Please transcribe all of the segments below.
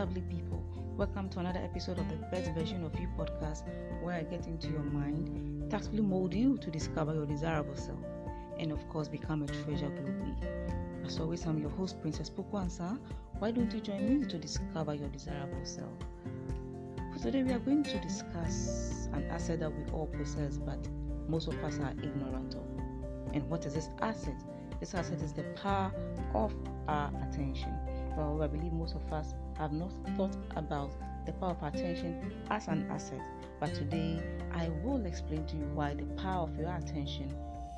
lovely people. Welcome to another episode of the Best Version of You podcast, where I get into your mind, tactfully mold you to discover your desirable self, and of course, become a treasure globally. As always, I'm your host, Princess Pukwansa. Why don't you join me to discover your desirable self? For today, we are going to discuss an asset that we all possess, but most of us are ignorant of. And what is this asset? This asset is the power of our attention. Well, I believe most of us have not thought about the power of attention as an asset. But today, I will explain to you why the power of your attention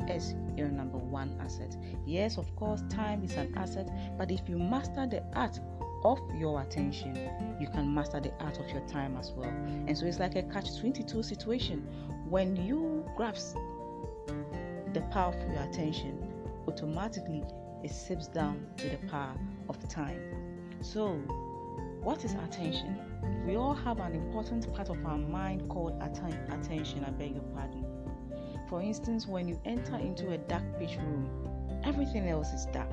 is your number one asset. Yes, of course, time is an asset, but if you master the art of your attention, you can master the art of your time as well. And so it's like a catch 22 situation. When you grasp the power of your attention, automatically it sips down to the power of time. So, what is attention? We all have an important part of our mind called atten- attention. I beg your pardon. For instance, when you enter into a dark pitch room, everything else is dark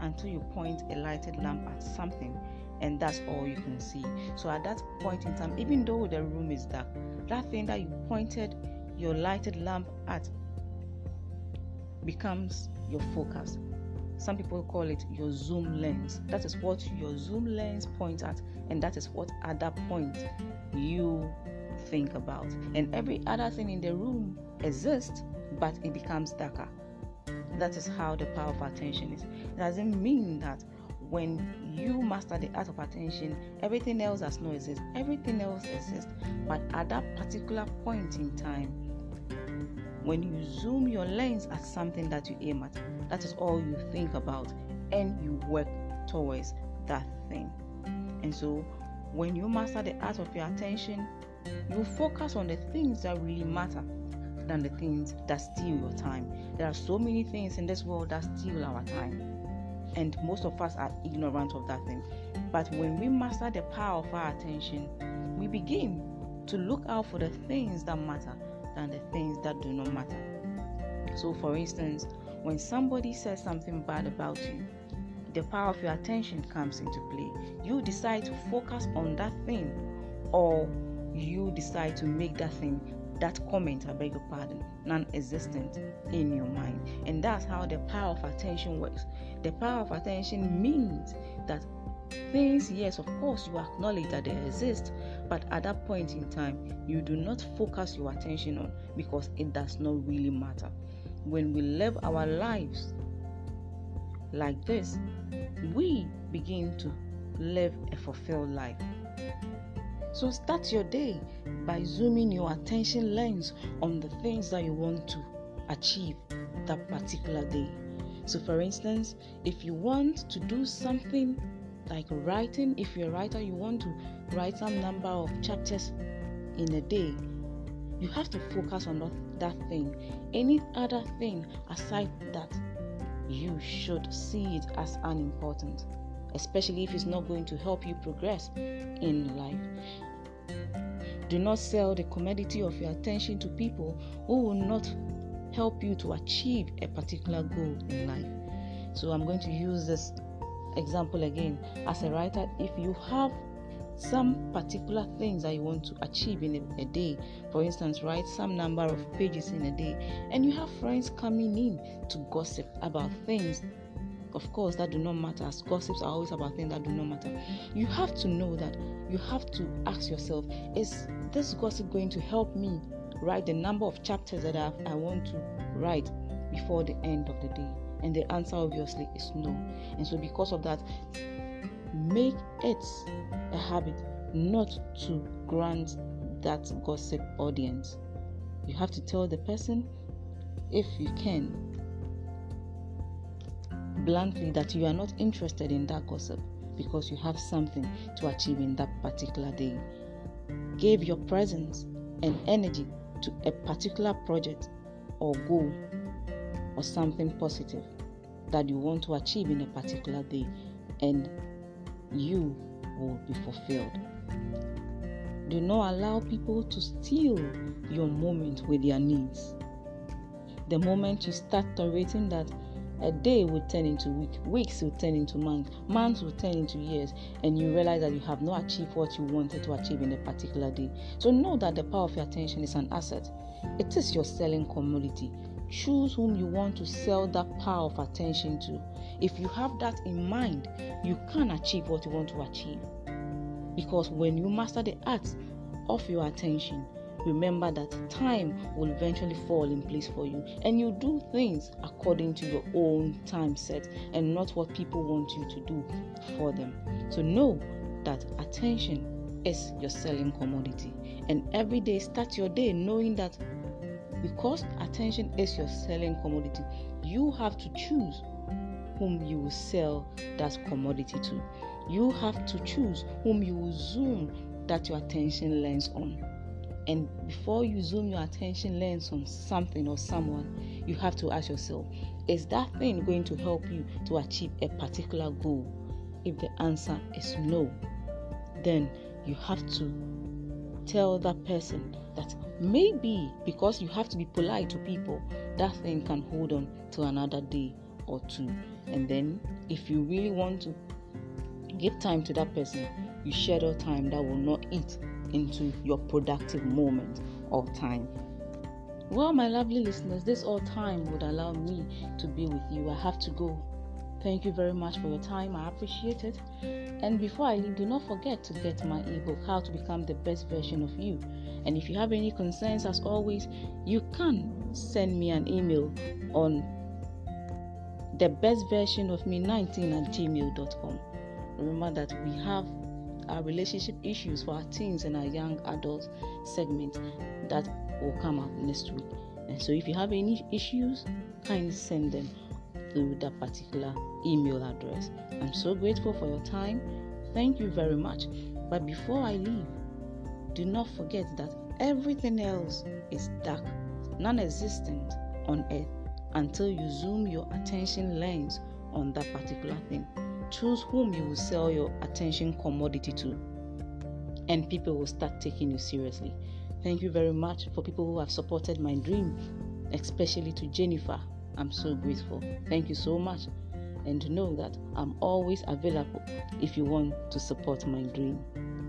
until you point a lighted lamp at something, and that's all you can see. So, at that point in time, even though the room is dark, that thing that you pointed your lighted lamp at becomes your focus. Some people call it your zoom lens. That is what your zoom lens points at, and that is what at that point you think about. And every other thing in the room exists, but it becomes darker. That is how the power of attention is. It doesn't mean that when you master the art of attention, everything else does not exist. Everything else exists, but at that particular point in time, when you zoom your lens at something that you aim at, that is all you think about and you work towards that thing. And so, when you master the art of your attention, you focus on the things that really matter than the things that steal your time. There are so many things in this world that steal our time, and most of us are ignorant of that thing. But when we master the power of our attention, we begin to look out for the things that matter than the things that do not matter. So, for instance, when somebody says something bad about you, the power of your attention comes into play. You decide to focus on that thing, or you decide to make that thing, that comment, I beg your pardon, non existent in your mind. And that's how the power of attention works. The power of attention means that things, yes, of course, you acknowledge that they exist, but at that point in time, you do not focus your attention on because it does not really matter. When we live our lives like this, we begin to live a fulfilled life. So start your day by zooming your attention lens on the things that you want to achieve that particular day. So, for instance, if you want to do something like writing, if you're a writer, you want to write some number of chapters in a day, you have to focus on that thing. Any other thing aside that, you should see it as unimportant, especially if it's not going to help you progress in life. Do not sell the commodity of your attention to people who will not help you to achieve a particular goal in life. So, I'm going to use this example again. As a writer, if you have some particular things that you want to achieve in a, a, day, for instance, write some number of pages in a day, and you have friends coming in to gossip about things, of course, that do not matter, as gossips are always about things that do not matter. You have to know that you have to ask yourself, is this gossip going to help me write the number of chapters that I, I want to write before the end of the day? And the answer obviously is no. And so, because of that, make it a habit not to grant that gossip audience. You have to tell the person, if you can, bluntly, that you are not interested in that gossip because you have something to achieve in that particular day. Give your presence and energy to a particular project or goal or something positive that you want to achieve in a particular day, and you will be fulfilled. Do not allow people to steal your moment with their needs. The moment you start tolerating that a day will turn into week, weeks will turn into months, months will turn into years, and you realize that you have not achieved what you wanted to achieve in a particular day. So know that the power of your attention is an asset. It is your selling commodity. Choose whom you want to sell that power of attention to. If you have that in mind, you can achieve what you want to achieve. Because when you master the art of your attention, remember that time will eventually fall in place for you and you do things according to your own time set and not what people want you to do for them. So know that attention is your selling commodity and every day start your day knowing that because attention is your selling commodity, you have to choose whom you will sell that commodity to. You have to choose whom you will zoom that your attention lens on. And before you zoom your attention lens on something or someone, you have to ask yourself, is that thing going to help you to achieve a particular goal? If the answer is no, then you have to tell that person that maybe because you have to be polite to people, that thing can hold on to another day or two. And then, if you really want to give time to that person, you schedule time that will not eat into your productive moment of time. Well, my lovely listeners, this all time would allow me to be with you. I have to go. Thank you very much for your time. I appreciate it. And before I leave, do not forget to get my ebook, How to Become the Best Version of You. And if you have any concerns, as always, you can send me an email on the best version of me 19 at gmail.com. Remember that we have our relationship issues for our teens and our young adult segment that will come out next week. And so if you have any issues, kindly send them through that particular email address. I'm so grateful for your time. Thank you very much. But before I leave, do not forget that everything else is dark, non existent on earth until you zoom your attention lens on that particular thing. Choose whom you will sell your attention commodity to, and people will start taking you seriously. Thank you very much for people who have supported my dream, especially to Jennifer. I'm so grateful. Thank you so much. And know that I'm always available if you want to support my dream.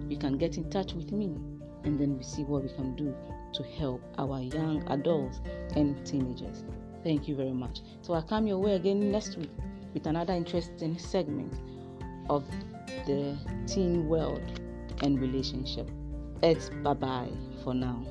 You can get in touch with me and then we see what we can do to help our young adults and teenagers. Thank you very much. So I'll come your way again next week with another interesting segment of the teen world and relationship. It's bye bye for now.